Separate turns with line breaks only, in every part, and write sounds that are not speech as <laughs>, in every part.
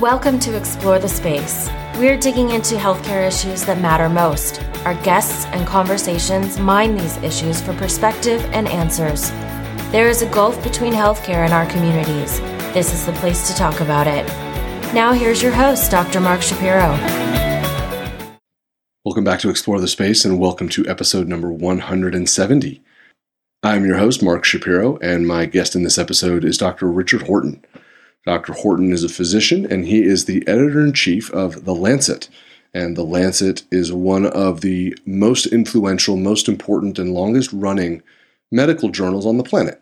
Welcome to Explore the Space. We're digging into healthcare issues that matter most. Our guests and conversations mine these issues for perspective and answers. There is a gulf between healthcare and our communities. This is the place to talk about it. Now, here's your host, Dr. Mark Shapiro.
Welcome back to Explore the Space and welcome to episode number 170. I'm your host, Mark Shapiro, and my guest in this episode is Dr. Richard Horton. Dr. Horton is a physician and he is the editor in chief of The Lancet. And The Lancet is one of the most influential, most important, and longest running medical journals on the planet.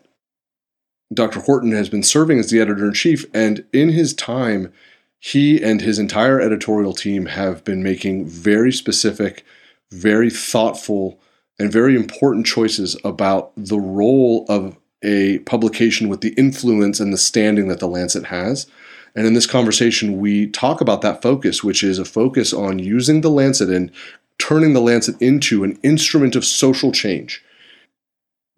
Dr. Horton has been serving as the editor in chief, and in his time, he and his entire editorial team have been making very specific, very thoughtful, and very important choices about the role of a publication with the influence and the standing that the Lancet has. And in this conversation, we talk about that focus, which is a focus on using the Lancet and turning the Lancet into an instrument of social change.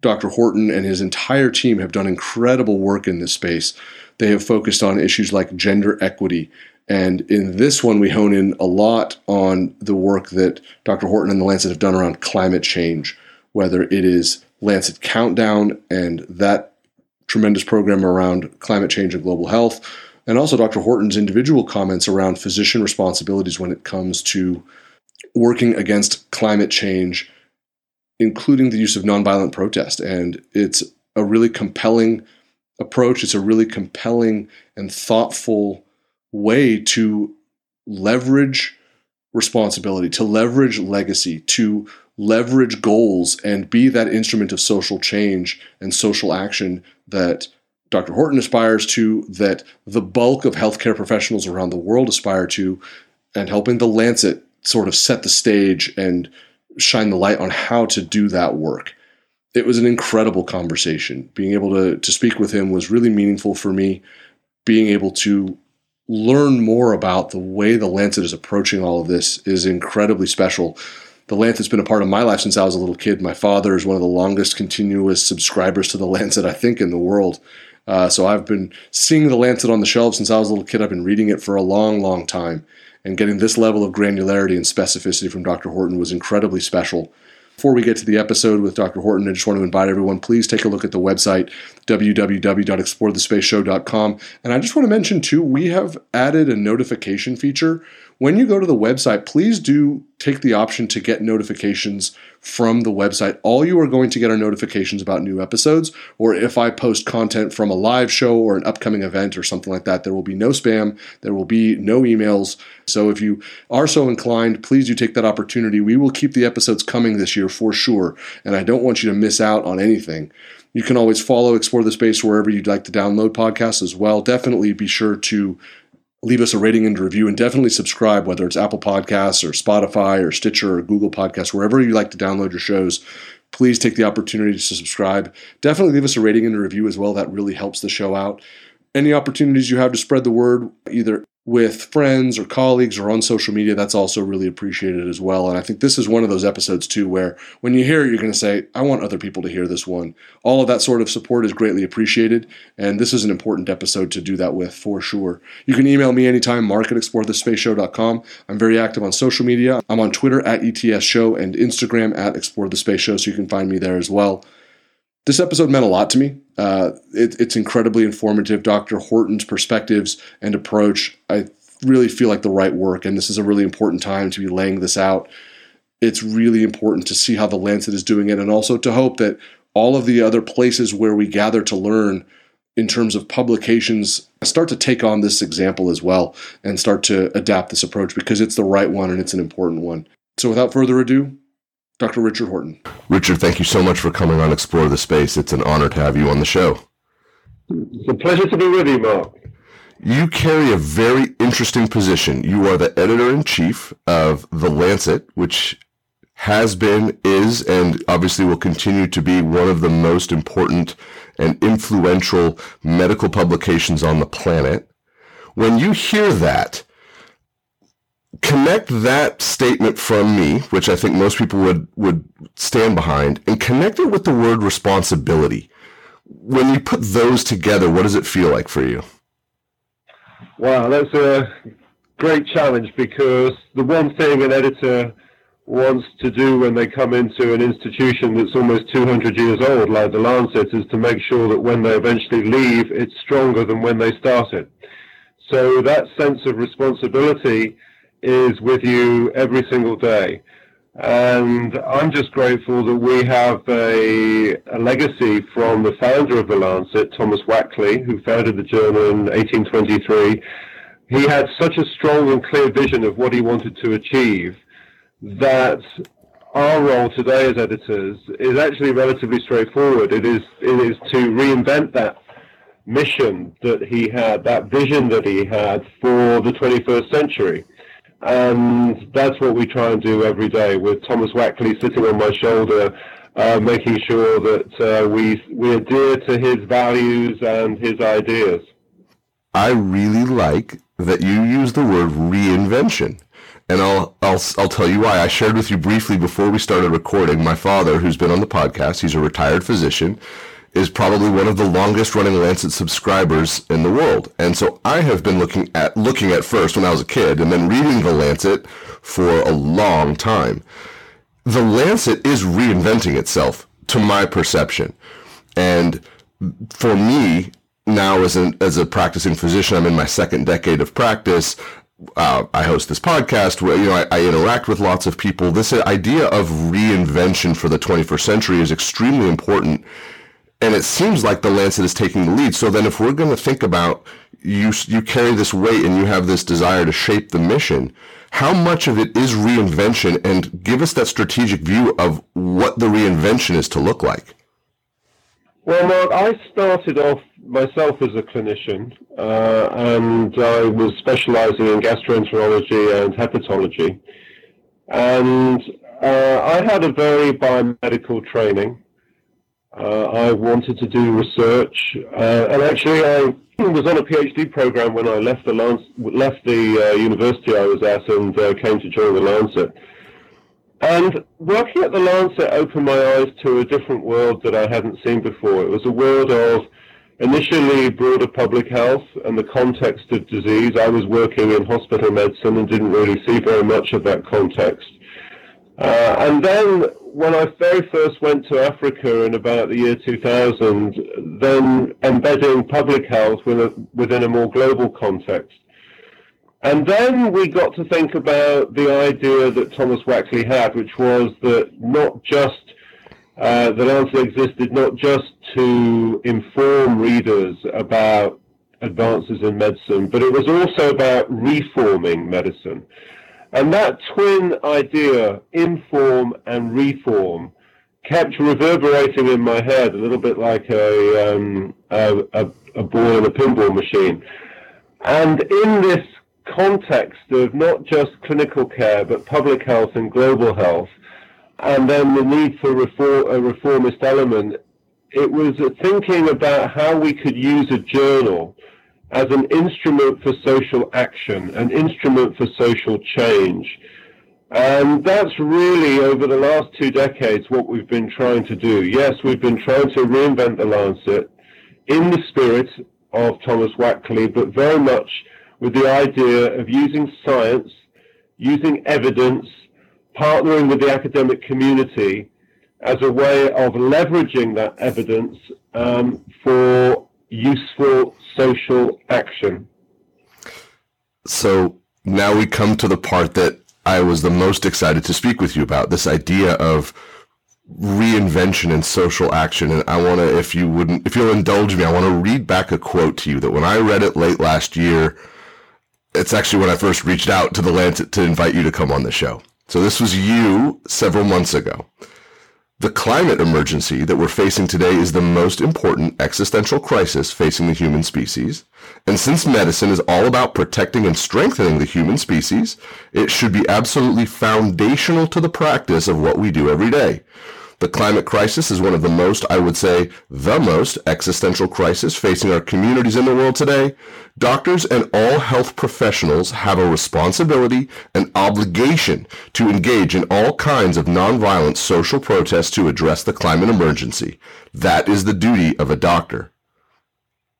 Dr. Horton and his entire team have done incredible work in this space. They have focused on issues like gender equity. And in this one, we hone in a lot on the work that Dr. Horton and the Lancet have done around climate change, whether it is Lancet Countdown and that tremendous program around climate change and global health, and also Dr. Horton's individual comments around physician responsibilities when it comes to working against climate change, including the use of nonviolent protest. And it's a really compelling approach. It's a really compelling and thoughtful way to leverage responsibility, to leverage legacy, to leverage goals and be that instrument of social change and social action that Dr. Horton aspires to, that the bulk of healthcare professionals around the world aspire to, and helping the Lancet sort of set the stage and shine the light on how to do that work. It was an incredible conversation. Being able to, to speak with him was really meaningful for me. Being able to learn more about the way the Lancet is approaching all of this is incredibly special the Lancet's been a part of my life since I was a little kid. My father is one of the longest continuous subscribers to the Lancet, I think, in the world. Uh, so I've been seeing the Lancet on the shelves since I was a little kid. I've been reading it for a long, long time. And getting this level of granularity and specificity from Dr. Horton was incredibly special. Before we get to the episode with Dr. Horton, I just want to invite everyone, please take a look at the website, www.explorethespace.show.com. And I just want to mention, too, we have added a notification feature when you go to the website, please do take the option to get notifications from the website. All you are going to get are notifications about new episodes, or if I post content from a live show or an upcoming event or something like that. There will be no spam, there will be no emails. So if you are so inclined, please do take that opportunity. We will keep the episodes coming this year for sure, and I don't want you to miss out on anything. You can always follow Explore the Space wherever you'd like to download podcasts as well. Definitely be sure to leave us a rating and review and definitely subscribe, whether it's Apple Podcasts or Spotify or Stitcher or Google Podcasts, wherever you like to download your shows. Please take the opportunity to subscribe. Definitely leave us a rating and a review as well. That really helps the show out. Any opportunities you have to spread the word, either with friends or colleagues or on social media, that's also really appreciated as well. And I think this is one of those episodes too where when you hear it, you're going to say, I want other people to hear this one. All of that sort of support is greatly appreciated. And this is an important episode to do that with for sure. You can email me anytime, mark at explorethespaceshow.com. I'm very active on social media. I'm on Twitter at ETS Show and Instagram at Explore the Space Show, so you can find me there as well. This episode meant a lot to me. Uh, it, it's incredibly informative. Dr. Horton's perspectives and approach, I really feel like the right work, and this is a really important time to be laying this out. It's really important to see how the Lancet is doing it, and also to hope that all of the other places where we gather to learn in terms of publications start to take on this example as well and start to adapt this approach because it's the right one and it's an important one. So, without further ado, Dr. Richard Horton.
Richard, thank you so much for coming on Explore the Space. It's an honor to have you on the show.
It's a pleasure to be with you, Mark.
You carry a very interesting position. You are the editor in chief of The Lancet, which has been, is, and obviously will continue to be one of the most important and influential medical publications on the planet. When you hear that, connect that statement from me, which I think most people would, would stand behind, and connect it with the word responsibility. When you put those together, what does it feel like for you?
Wow, that's a great challenge because the one thing an editor wants to do when they come into an institution that's almost 200 years old, like the Lancet, is to make sure that when they eventually leave, it's stronger than when they started. So that sense of responsibility is with you every single day. And I'm just grateful that we have a, a, legacy from the founder of the Lancet, Thomas Wakley, who founded the journal in 1823. He had such a strong and clear vision of what he wanted to achieve that our role today as editors is actually relatively straightforward. It is it is to reinvent that mission that he had, that vision that he had for the 21st century. And that's what we try and do every day with Thomas Wakley sitting on my shoulder, uh, making sure that uh, we, we adhere to his values and his ideas.
I really like that you use the word reinvention. And I'll, I'll, I'll tell you why. I shared with you briefly before we started recording. My father, who's been on the podcast, he's a retired physician, is probably one of the longest running Lancet subscribers in the world. And so I have been looking at, looking at first when I was a kid and then reading the Lancet for a long time. The Lancet is reinventing itself to my perception. And for me, now as an as a practicing physician, I'm in my second decade of practice. Uh, I host this podcast where you know I, I, interact with lots of people. This idea of reinvention for the 21st century is extremely important, and it seems like the Lancet is taking the lead. So then, if we're going to think about you, you carry this weight and you have this desire to shape the mission. How much of it is reinvention, and give us that strategic view of what the reinvention is to look like.
Well, Mark, I started off myself as a clinician, uh, and I was specializing in gastroenterology and hepatology. And uh, I had a very biomedical training. Uh, I wanted to do research, uh, and actually, I was on a PhD program when I left the left the uh, university I was at and came to join the Lancet. And working at the Lancet opened my eyes to a different world that I hadn't seen before. It was a world of initially broader public health and the context of disease. I was working in hospital medicine and didn't really see very much of that context. Uh, and then when I very first went to Africa in about the year 2000, then embedding public health within a more global context. And then we got to think about the idea that Thomas Wakley had, which was that not just uh, the Lancet existed not just to inform readers about advances in medicine, but it was also about reforming medicine. And that twin idea, inform and reform, kept reverberating in my head a little bit like a, um, a, a, a ball in a pinball machine. And in this context of not just clinical care, but public health and global health, and then the need for reform, a reformist element, it was thinking about how we could use a journal as an instrument for social action, an instrument for social change. And that's really, over the last two decades, what we've been trying to do. Yes, we've been trying to reinvent the Lancet in the spirit of Thomas Wakley, but very much with the idea of using science, using evidence, partnering with the academic community as a way of leveraging that evidence um, for useful social action.
So now we come to the part that I was the most excited to speak with you about this idea of reinvention and social action. And I want to, if you wouldn't, if you'll indulge me, I want to read back a quote to you that when I read it late last year, it's actually when I first reached out to the Lancet to invite you to come on the show. So this was you several months ago. The climate emergency that we're facing today is the most important existential crisis facing the human species. And since medicine is all about protecting and strengthening the human species, it should be absolutely foundational to the practice of what we do every day. The climate crisis is one of the most, I would say, the most existential crisis facing our communities in the world today. Doctors and all health professionals have a responsibility and obligation to engage in all kinds of nonviolent social protests to address the climate emergency. That is the duty of a doctor.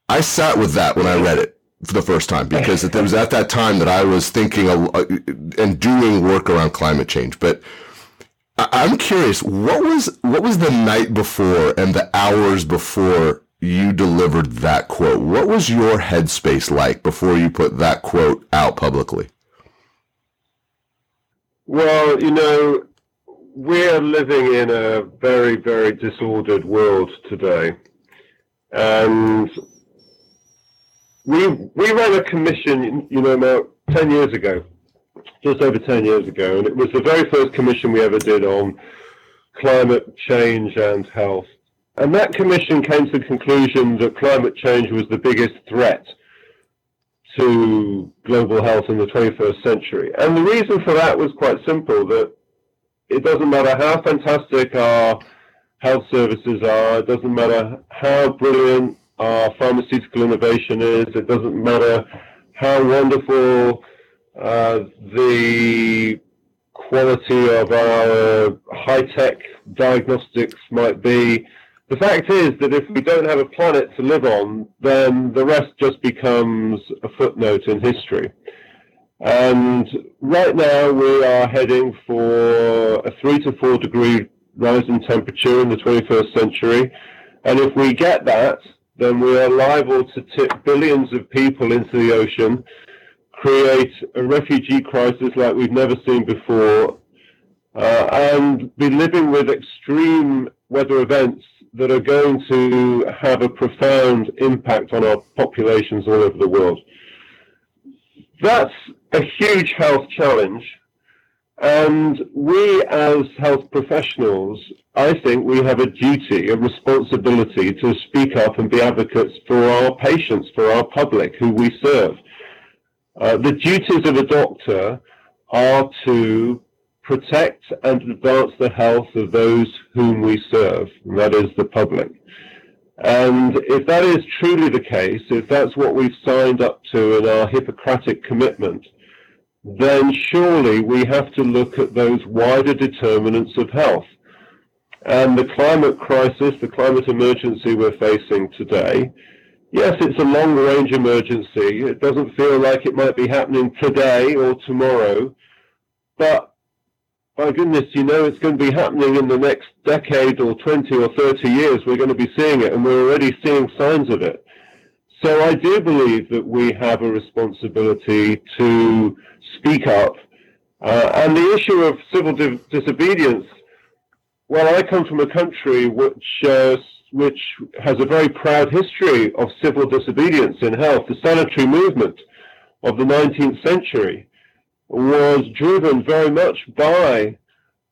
I sat with that when I read it for the first time because it was at that time that I was thinking and doing work around climate change. But I'm curious, what was what was the night before and the hours before you delivered that quote? What was your headspace like before you put that quote out publicly?
Well, you know, we're living in a very, very disordered world today. And we we ran a commission, you know, about 10 years ago just over 10 years ago, and it was the very first commission we ever did on climate change and health. And that commission came to the conclusion that climate change was the biggest threat to global health in the 21st century. And the reason for that was quite simple that it doesn't matter how fantastic our health services are, it doesn't matter how brilliant our pharmaceutical innovation is, it doesn't matter how wonderful uh, the quality of our high-tech diagnostics might be. The fact is that if we don't have a planet to live on, then the rest just becomes a footnote in history. And right now we are heading for a three to four degree rise in temperature in the 21st century. And if we get that, then we are liable to tip billions of people into the ocean create a refugee crisis like we've never seen before, uh, and be living with extreme weather events that are going to have a profound impact on our populations all over the world. That's a huge health challenge. And we, as health professionals, I think we have a duty, a responsibility to speak up and be advocates for our patients, for our public who we serve. Uh, the duties of a doctor are to protect and advance the health of those whom we serve, and that is the public. And if that is truly the case, if that's what we've signed up to in our Hippocratic commitment, then surely we have to look at those wider determinants of health. And the climate crisis, the climate emergency we're facing today, Yes, it's a long range emergency. It doesn't feel like it might be happening today or tomorrow, but my goodness, you know it's going to be happening in the next decade or 20 or 30 years. We're going to be seeing it, and we're already seeing signs of it. So I do believe that we have a responsibility to speak up. Uh, and the issue of civil di- disobedience, well, I come from a country which uh, which has a very proud history of civil disobedience in health, the sanitary movement of the 19th century, was driven very much by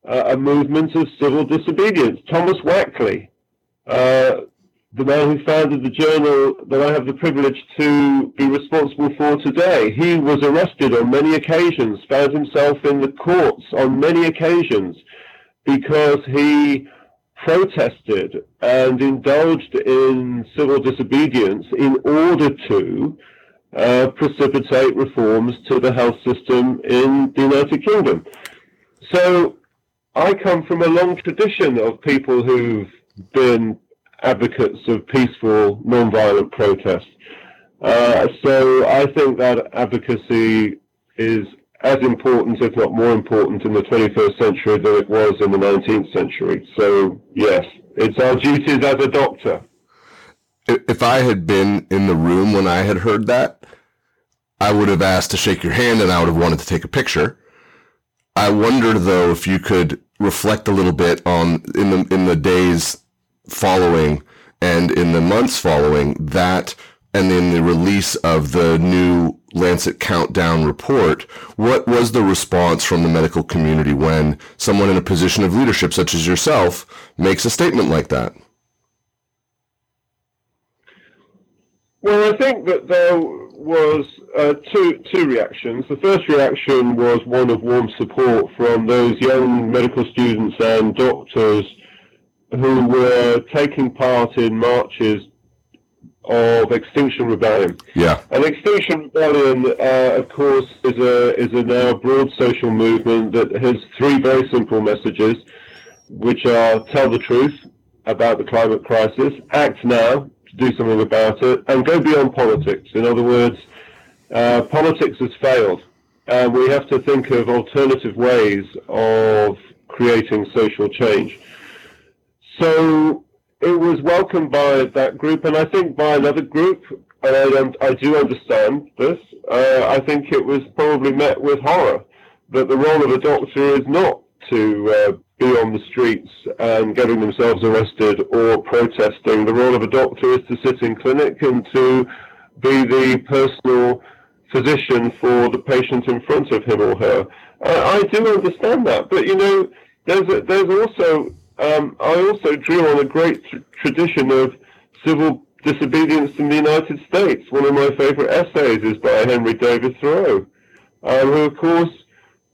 uh, a movement of civil disobedience. Thomas Wakley, uh, the man who founded the journal that I have the privilege to be responsible for today, he was arrested on many occasions, found himself in the courts on many occasions because he protested and indulged in civil disobedience in order to uh, precipitate reforms to the health system in the United Kingdom. So I come from a long tradition of people who've been advocates of peaceful, non-violent protest. Uh, so I think that advocacy is as important, if not more important, in the 21st century than it was in the 19th century. So, yes, it's our duties as a doctor.
If I had been in the room when I had heard that, I would have asked to shake your hand and I would have wanted to take a picture. I wonder though if you could reflect a little bit on in the in the days following and in the months following that and in the release of the new Lancet Countdown report, what was the response from the medical community when someone in a position of leadership, such as yourself, makes a statement like that?
Well, I think that there was uh, two two reactions. The first reaction was one of warm support from those young medical students and doctors who were taking part in marches of Extinction Rebellion.
Yeah.
And Extinction Rebellion, uh, of course, is a is a now broad social movement that has three very simple messages, which are tell the truth about the climate crisis, act now to do something about it, and go beyond politics. In other words, Uh, politics has failed. And we have to think of alternative ways of creating social change. So it was welcomed by that group, and I think by another group, and I, I do understand this, uh, I think it was probably met with horror that the role of a doctor is not to uh, be on the streets and getting themselves arrested or protesting. The role of a doctor is to sit in clinic and to be the personal physician for the patient in front of him or her. I do understand that, but you know, there's a, there's also um, I also drew on a great tr- tradition of civil disobedience in the United States. One of my favorite essays is by Henry David Thoreau, um, who, of course,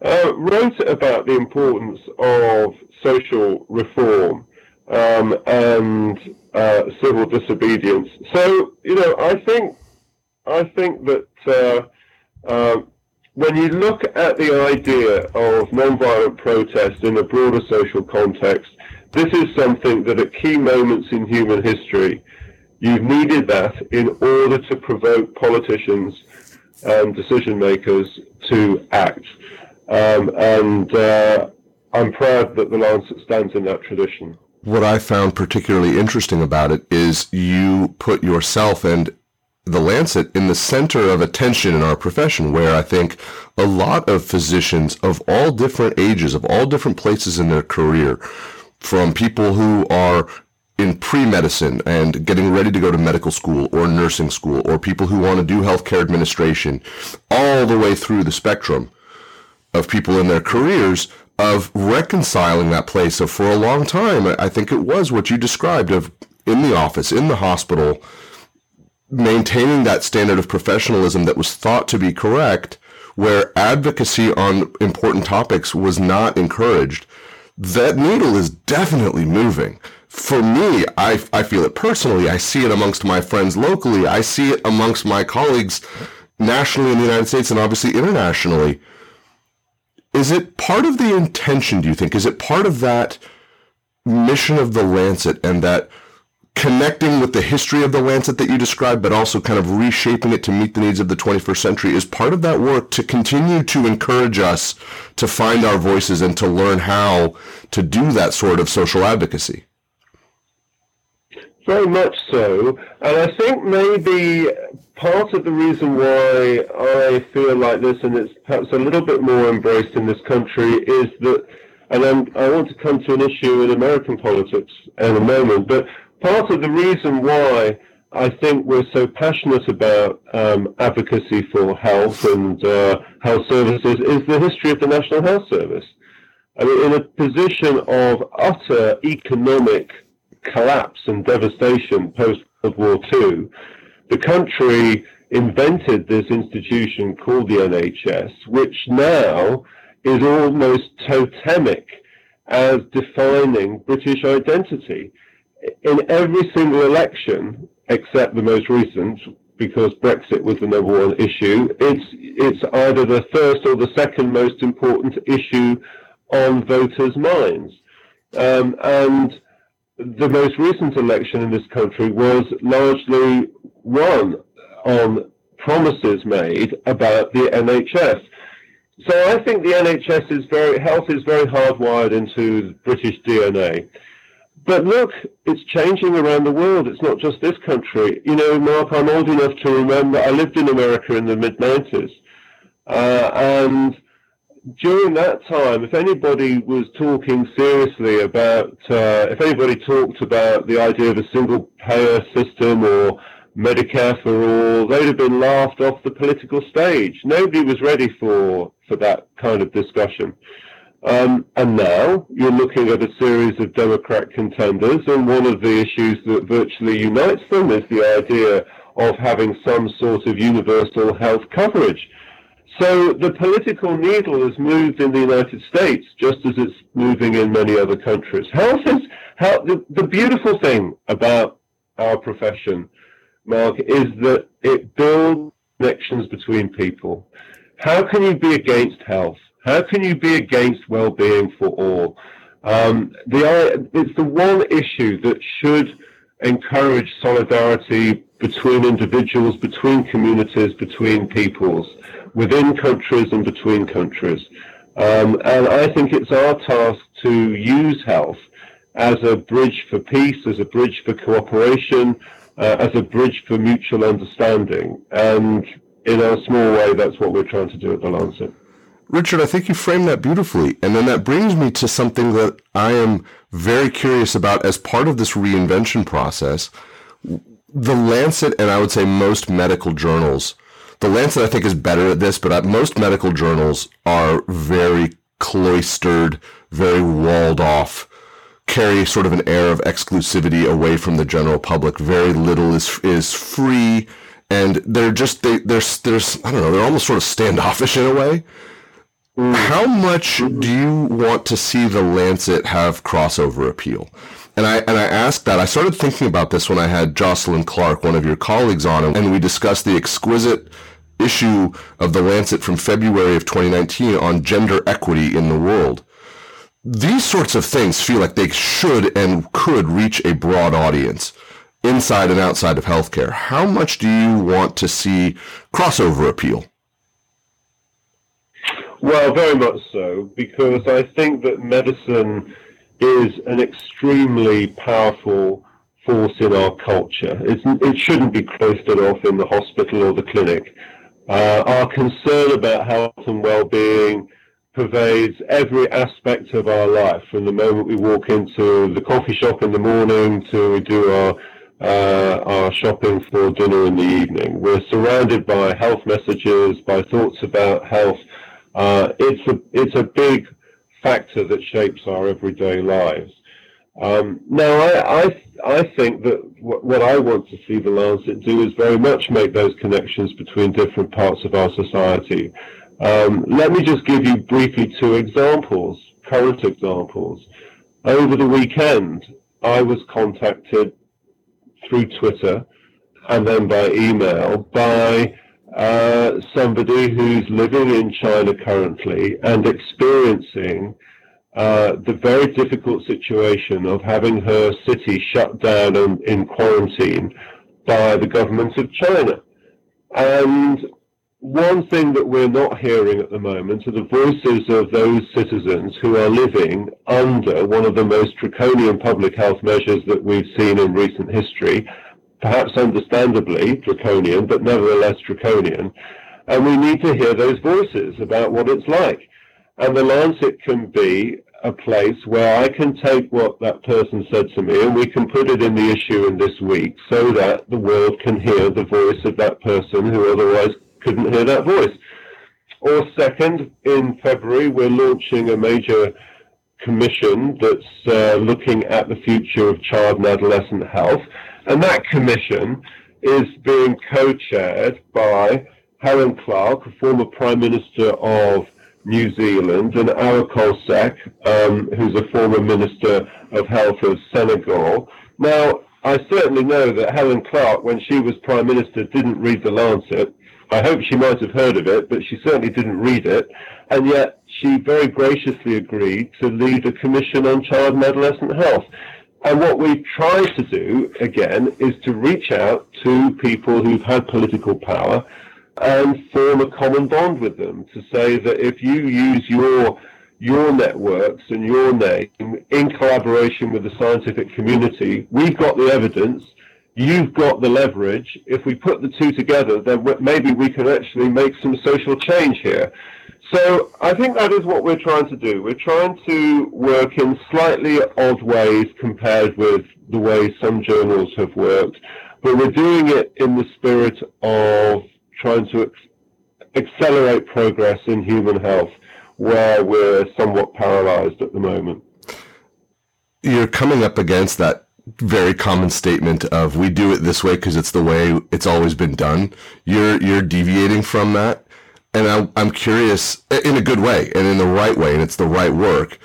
uh, wrote about the importance of social reform um, and uh, civil disobedience. So, you know, I think I think that uh, uh when you look at the idea of nonviolent protest in a broader social context, this is something that at key moments in human history, you've needed that in order to provoke politicians and decision makers to act. Um, and uh, I'm proud that the Lancet stands in that tradition.
What I found particularly interesting about it is you put yourself and the Lancet in the center of attention in our profession, where I think a lot of physicians of all different ages, of all different places in their career, from people who are in pre-medicine and getting ready to go to medical school or nursing school, or people who want to do healthcare administration, all the way through the spectrum of people in their careers of reconciling that place. So for a long time, I think it was what you described of in the office, in the hospital, maintaining that standard of professionalism that was thought to be correct, where advocacy on important topics was not encouraged, that needle is definitely moving. For me, I, I feel it personally. I see it amongst my friends locally. I see it amongst my colleagues nationally in the United States and obviously internationally. Is it part of the intention, do you think? Is it part of that mission of the Lancet and that connecting with the history of the Lancet that you described, but also kind of reshaping it to meet the needs of the 21st century is part of that work to continue to encourage us to find our voices and to learn how to do that sort of social advocacy.
Very much so. And I think maybe part of the reason why I feel like this, and it's perhaps a little bit more embraced in this country, is that, and I'm, i want to come to an issue in American politics in a moment, but part of the reason why I think we're so passionate about um, advocacy for health and uh, health services is the history of the National Health Service. I mean, in a position of utter economic collapse and devastation post World War II, the country invented this institution called the NHS, which now is almost totemic as defining British identity in every single election, except the most recent, because Brexit was the number one issue, it's it's either the first or the second most important issue on voters' minds. Um, and the most recent election in this country was largely won on promises made about the NHS. So I think the NHS is very health is very hardwired into British DNA. But look, it's changing around the world. It's not just this country. You know, Mark, I'm old enough to remember I lived in America in the mid 90s. Uh, and during that time, if anybody was talking seriously about, uh, if anybody talked about the idea of a single payer system or Medicare for all, they'd have been laughed off the political stage. Nobody was ready for, for that kind of discussion. Um, and now you're looking at a series of Democrat contenders, and one of the issues that virtually unites them is the idea of having some sort of universal health coverage. So the political needle has moved in the United States just as it's moving in many other countries. Health is how, the, the beautiful thing about our profession, Mark, is that it builds connections between people. How can you be against health? How can you be against well-being for all? Um, the, it's the one issue that should encourage solidarity between individuals, between communities, between peoples, within countries and between countries. Um, and I think it's our task to use health as a bridge for peace, as a bridge for cooperation, uh, as a bridge for mutual understanding. And in a small way, that's what we're trying to do at the Lancet.
Richard, I think you framed that beautifully. And then that brings me to something that I am very curious about as part of this reinvention process. The Lancet, and I would say most medical journals, the Lancet I think is better at this, but uh, most medical journals are very cloistered, very walled off, carry sort of an air of exclusivity away from the general public. Very little is is free, and they're just they they're there's I don't know they're almost sort of standoffish in a way. Mm. How much do you want to see the Lancet have crossover appeal? And I and I asked that. I started thinking about this when I had Jocelyn Clark, one of your colleagues, on, and we discussed the exquisite issue of the Lancet from February of 2019 on gender equity in the world. These sorts of things feel like they should and could reach a broad audience inside and outside of healthcare. How much do you want to see crossover appeal?
Well, very much so, because I think that medicine is an extremely powerful force in our culture. It's, it shouldn't be cloistered off in the hospital or the clinic. Uh, our concern about health and well-being pervades every aspect of our life, from the moment we walk into the coffee shop in the morning to we do our uh, our shopping for dinner in the evening. We're surrounded by health messages, by thoughts about health uh, it's a it's a big factor that shapes our everyday lives. Um, now, I, I, I think that what I want to see the Lancet do is very much make those connections between different parts of our society. Um, let me just give you briefly two examples, current examples. Over the weekend, I was contacted through Twitter and then by email by uh, somebody who's living in China currently and experiencing uh, the very difficult situation of having her city shut down and in quarantine by the government of China. And one thing that we're not hearing at the moment are the voices of those citizens who are living under one of the most draconian public health measures that we've seen in recent history, perhaps understandably draconian, but nevertheless draconian. And we need to hear those voices about what it's like. And the Lancet can be a place where I can take what that person said to me and we can put it in the issue in this week so that the world can hear the voice of that person who otherwise couldn't hear that voice. Or second, in February, we're launching a major commission that's uh, looking at the future of child and adolescent health. And that commission is being co-chaired by Helen Clark, a former Prime Minister of New Zealand, and Awa Seck, um, who's a former Minister of Health of Senegal. Now, I certainly know that Helen Clark, when she was Prime Minister, didn't read the Lancet. I hope she might have heard of it, but she certainly didn't read it. And yet, she very graciously agreed to lead a commission on child and adolescent health. And what we try to do, again, is to reach out to people who've had political power and form a common bond with them to say that if you use your your networks and your name in collaboration with the scientific community, we've got the evidence, you've got the leverage. If we put the two together, then maybe we can actually make some social change here. So I think that is what we're trying to do. We're trying to work in slightly odd ways compared with the way some journals have worked, but we're doing it in the spirit of trying to accelerate progress in human health where we're somewhat paralyzed at the moment.
You're coming up against that very common statement of we do it this way because it's the way it's always been done. You're you're deviating from that and I, I'm curious in a good way and in the right way, and it's the right work.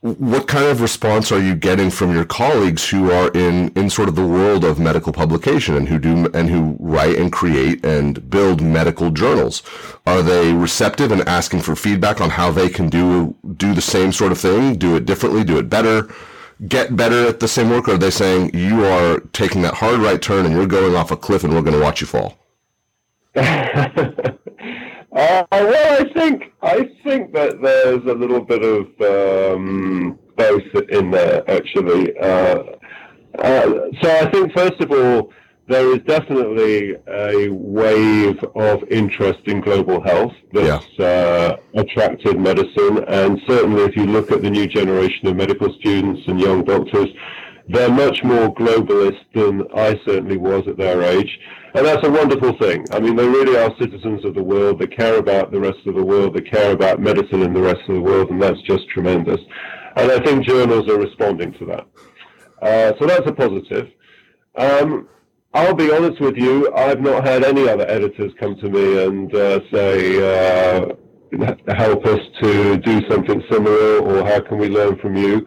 What kind of response are you getting from your colleagues who are in, in sort of the world of medical publication and who do and who write and create and build medical journals? Are they receptive and asking for feedback on how they can do do the same sort of thing, do it differently, do it better? get better at the same work, or are they saying you are taking that hard right turn and you're going off a cliff and we're going to watch you fall? <laughs>
Uh, well, I think I think that there's a little bit of um, both in there actually. Uh, uh, so I think first of all, there is definitely a wave of interest in global health that's yeah. uh, attracted medicine, and certainly if you look at the new generation of medical students and young doctors, they're much more globalist than I certainly was at their age. And that's a wonderful thing. I mean, they really are citizens of the world. They care about the rest of the world. They care about medicine in the rest of the world, and that's just tremendous. And I think journals are responding to that. Uh, so that's a positive. Um, I'll be honest with you, I've not had any other editors come to me and uh, say, uh, help us to do something similar or how can we learn from you.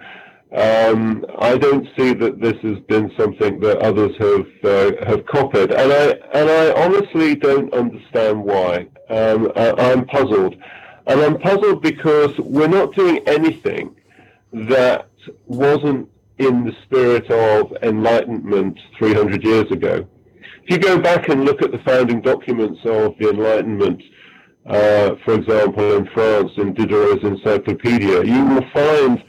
Um, I don't see that this has been something that others have uh, have copied, and I and I honestly don't understand why. Um, I, am puzzled, and I'm puzzled because we're not doing anything that wasn't in the spirit of enlightenment 300 years ago. If you go back and look at the founding documents of the Enlightenment, uh, for example, in France, in Diderot's Encyclopedia, you will find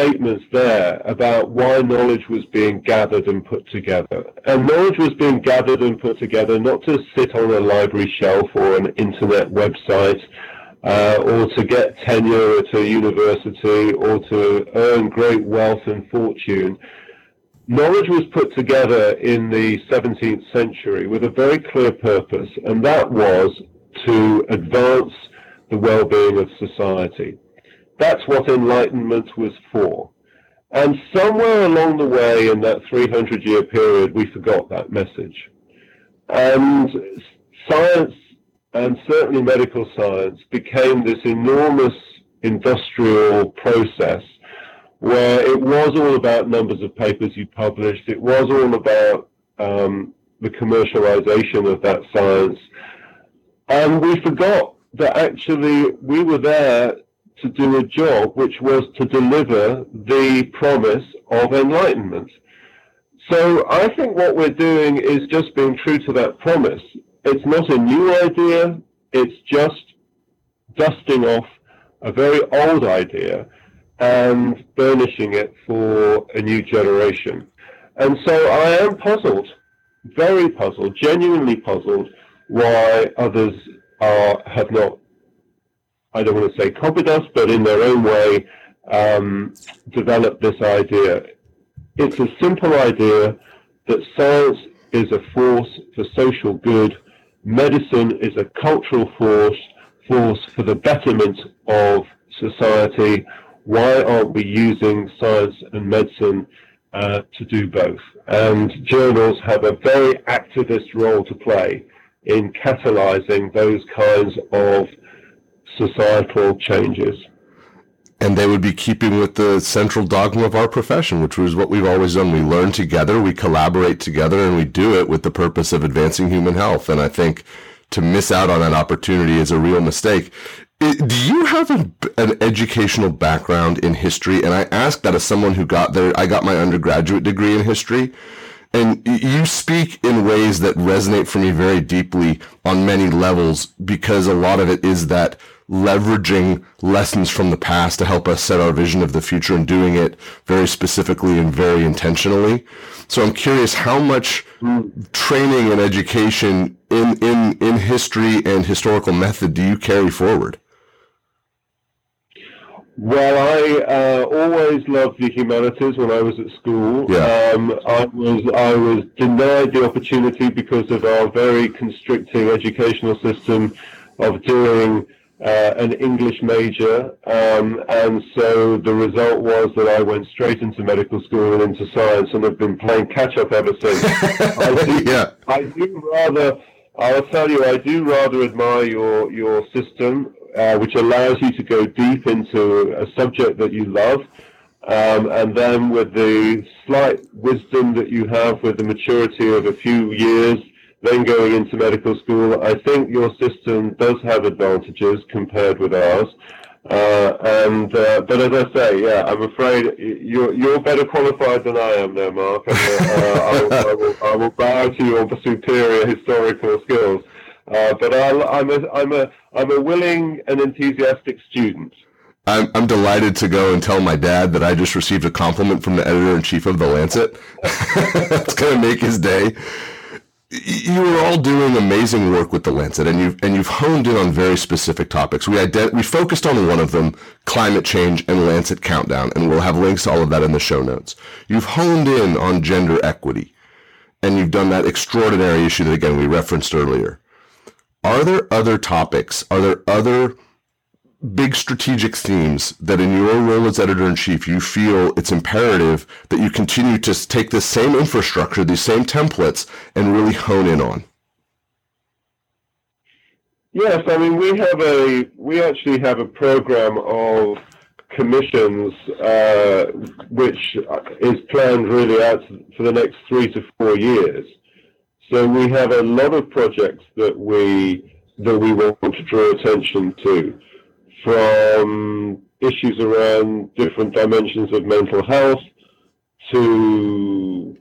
statements there about why knowledge was being gathered and put together. And knowledge was being gathered and put together not to sit on a library shelf or an internet website uh, or to get tenure at a university or to earn great wealth and fortune. Knowledge was put together in the 17th century with a very clear purpose, and that was to advance the well-being of society. That's what enlightenment was for. And somewhere along the way in that 300 year period, we forgot that message. And science, and certainly medical science, became this enormous industrial process where it was all about numbers of papers you published, it was all about um, the commercialization of that science. And we forgot that actually we were there to do a job which was to deliver the promise of enlightenment. So I think what we're doing is just being true to that promise. It's not a new idea, it's just dusting off a very old idea and burnishing it for a new generation. And so I am puzzled, very puzzled, genuinely puzzled, why others are, have not I don't want to say copied us, but in their own way, um, developed this idea. It's a simple idea that science is a force for social good, medicine is a cultural force, force for the betterment of society. Why aren't we using science and medicine uh, to do both? And journals have a very activist role to play in catalyzing those kinds of societal changes.
And they would be keeping with the central dogma of our profession, which was what we've always done. We learn together, we collaborate together, and we do it with the purpose of advancing human health. And I think to miss out on that opportunity is a real mistake. Do you have a, an educational background in history? And I ask that as someone who got there, I got my undergraduate degree in history. And you speak in ways that resonate for me very deeply on many levels because a lot of it is that leveraging lessons from the past to help us set our vision of the future and doing it very specifically and very intentionally. So I'm curious how much training and education in, in, in history and historical method do you carry forward?
Well, I uh, always loved the humanities when I was at school. Yeah. Um, I was I was denied the opportunity because of our very constricting educational system of doing uh, an English major, um, and so the result was that I went straight into medical school and into science, and have been playing catch up ever since. <laughs> I do, yeah. I do rather. I'll tell you, I do rather admire your your system, uh, which allows you to go deep into a subject that you love. Um, and then with the slight wisdom that you have with the maturity of a few years, then going into medical school, I think your system does have advantages compared with ours. Uh, and uh, but as I say, yeah, I'm afraid you're you're better qualified than I am, there, Mark. And, uh, I, will, I, will, I, will, bow to your superior historical skills. Uh, but i am a I'm a I'm a willing and enthusiastic student.
I'm, I'm delighted to go and tell my dad that I just received a compliment from the editor in chief of the Lancet. It's going to make his day you are all doing amazing work with the Lancet, and you've and you've honed in on very specific topics. We ident- we focused on one of them, climate change and Lancet countdown, and we'll have links to all of that in the show notes. You've honed in on gender equity, and you've done that extraordinary issue that again we referenced earlier. Are there other topics? Are there other big strategic themes that in your role as editor in chief you feel it's imperative that you continue to take this same infrastructure, these same templates, and really hone in on?
Yes, I mean we have a we actually have a program of commissions uh, which is planned really out for the next three to four years. So we have a lot of projects that we that we want to draw attention to from issues around different dimensions of mental health to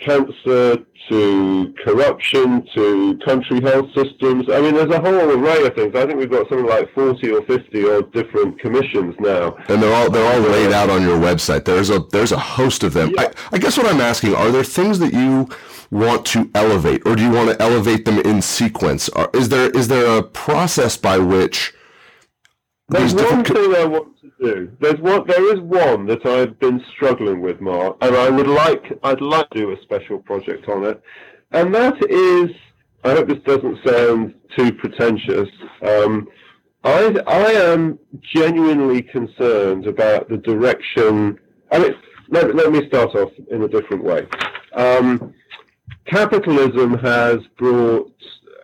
cancer to corruption to country health systems. I mean, there's a whole array of things. I think we've got something like 40 or 50 or different commissions now.
And they're all they're all laid out on your website. There's a there's a host of them. Yeah. I, I guess what I'm asking, are there things that you want to elevate or do you want to elevate them in sequence? Or is there is there a process by which
there's one thing I want to do. There's one. There is one that I've been struggling with, Mark, and I would like. I'd like to do a special project on it, and that is. I hope this doesn't sound too pretentious. Um, I I am genuinely concerned about the direction. I mean, let, let me start off in a different way. Um, capitalism has brought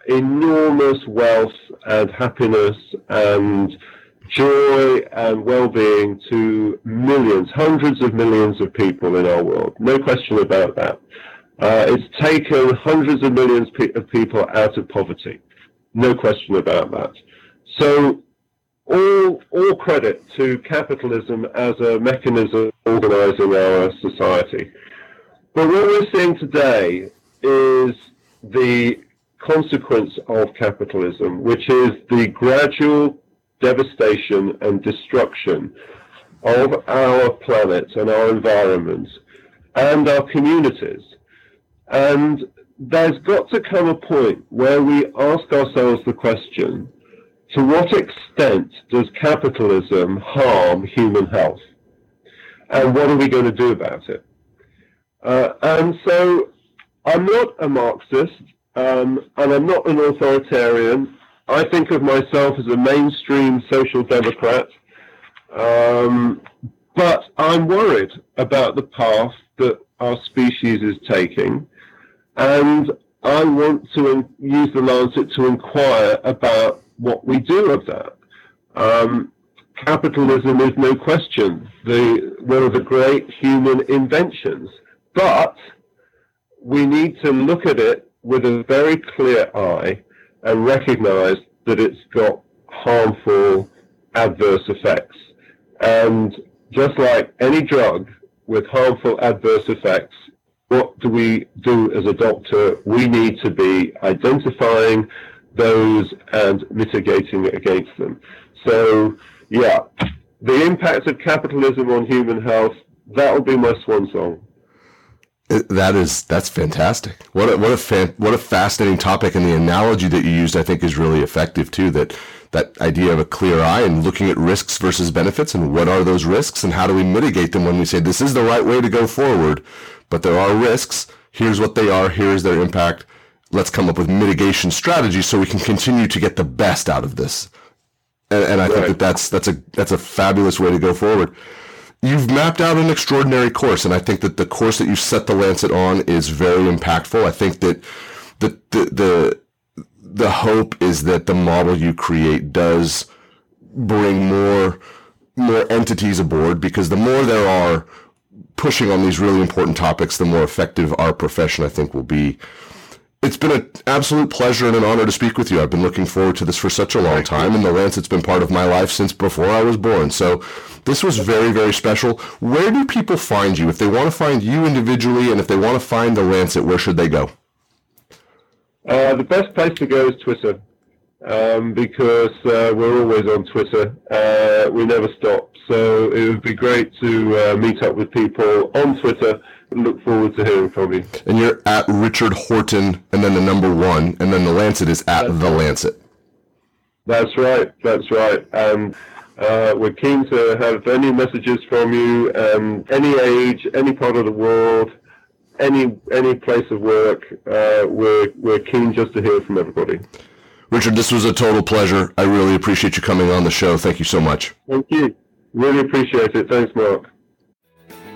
enormous wealth and happiness and joy and well-being to millions, hundreds of millions of people in our world. No question about that. Uh, it's taken hundreds of millions of people out of poverty. No question about that. So all, all credit to capitalism as a mechanism organizing our society. But what we're seeing today is the consequence of capitalism, which is the gradual devastation and destruction of our planet and our environment and our communities. And there's got to come a point where we ask ourselves the question to what extent does capitalism harm human health? And what are we going to do about it? Uh, and so I'm not a Marxist um, and I'm not an authoritarian I think of myself as a mainstream social democrat, um, but I'm worried about the path that our species is taking, and I want to use the Lancet to inquire about what we do of that. Um, capitalism is no question the one of the great human inventions, but we need to look at it with a very clear eye and recognize that it's got harmful adverse effects. And just like any drug with harmful adverse effects, what do we do as a doctor? We need to be identifying those and mitigating against them. So, yeah, the impact of capitalism on human health, that will be my swan song.
That is that's fantastic. What a, what a fan, what a fascinating topic, and the analogy that you used, I think, is really effective too. That that idea of a clear eye and looking at risks versus benefits, and what are those risks, and how do we mitigate them when we say this is the right way to go forward, but there are risks. Here's what they are. Here's their impact. Let's come up with mitigation strategies so we can continue to get the best out of this. And, and I right. think that that's that's a that's a fabulous way to go forward you've mapped out an extraordinary course, and I think that the course that you set the Lancet on is very impactful. I think that the the the, the hope is that the model you create does bring more more entities aboard because the more there are pushing on these really important topics, the more effective our profession I think will be. It's been an absolute pleasure and an honor to speak with you. I've been looking forward to this for such a long time, and the Lancet's been part of my life since before I was born. So this was very, very special. Where do people find you? If they want to find you individually and if they want to find the Lancet, where should they go?
Uh, the best place to go is Twitter um, because uh, we're always on Twitter. Uh, we never stop. So it would be great to uh, meet up with people on Twitter look forward to hearing from you.
And you're at Richard Horton, and then the number one, and then the Lancet is at That's the Lancet.
That's right. That's right. And uh, we're keen to have any messages from you, um, any age, any part of the world, any any place of work. Uh, we're we're keen just to hear from everybody.
Richard, this was a total pleasure. I really appreciate you coming on the show. Thank you so much.
Thank you. Really appreciate it. Thanks, Mark.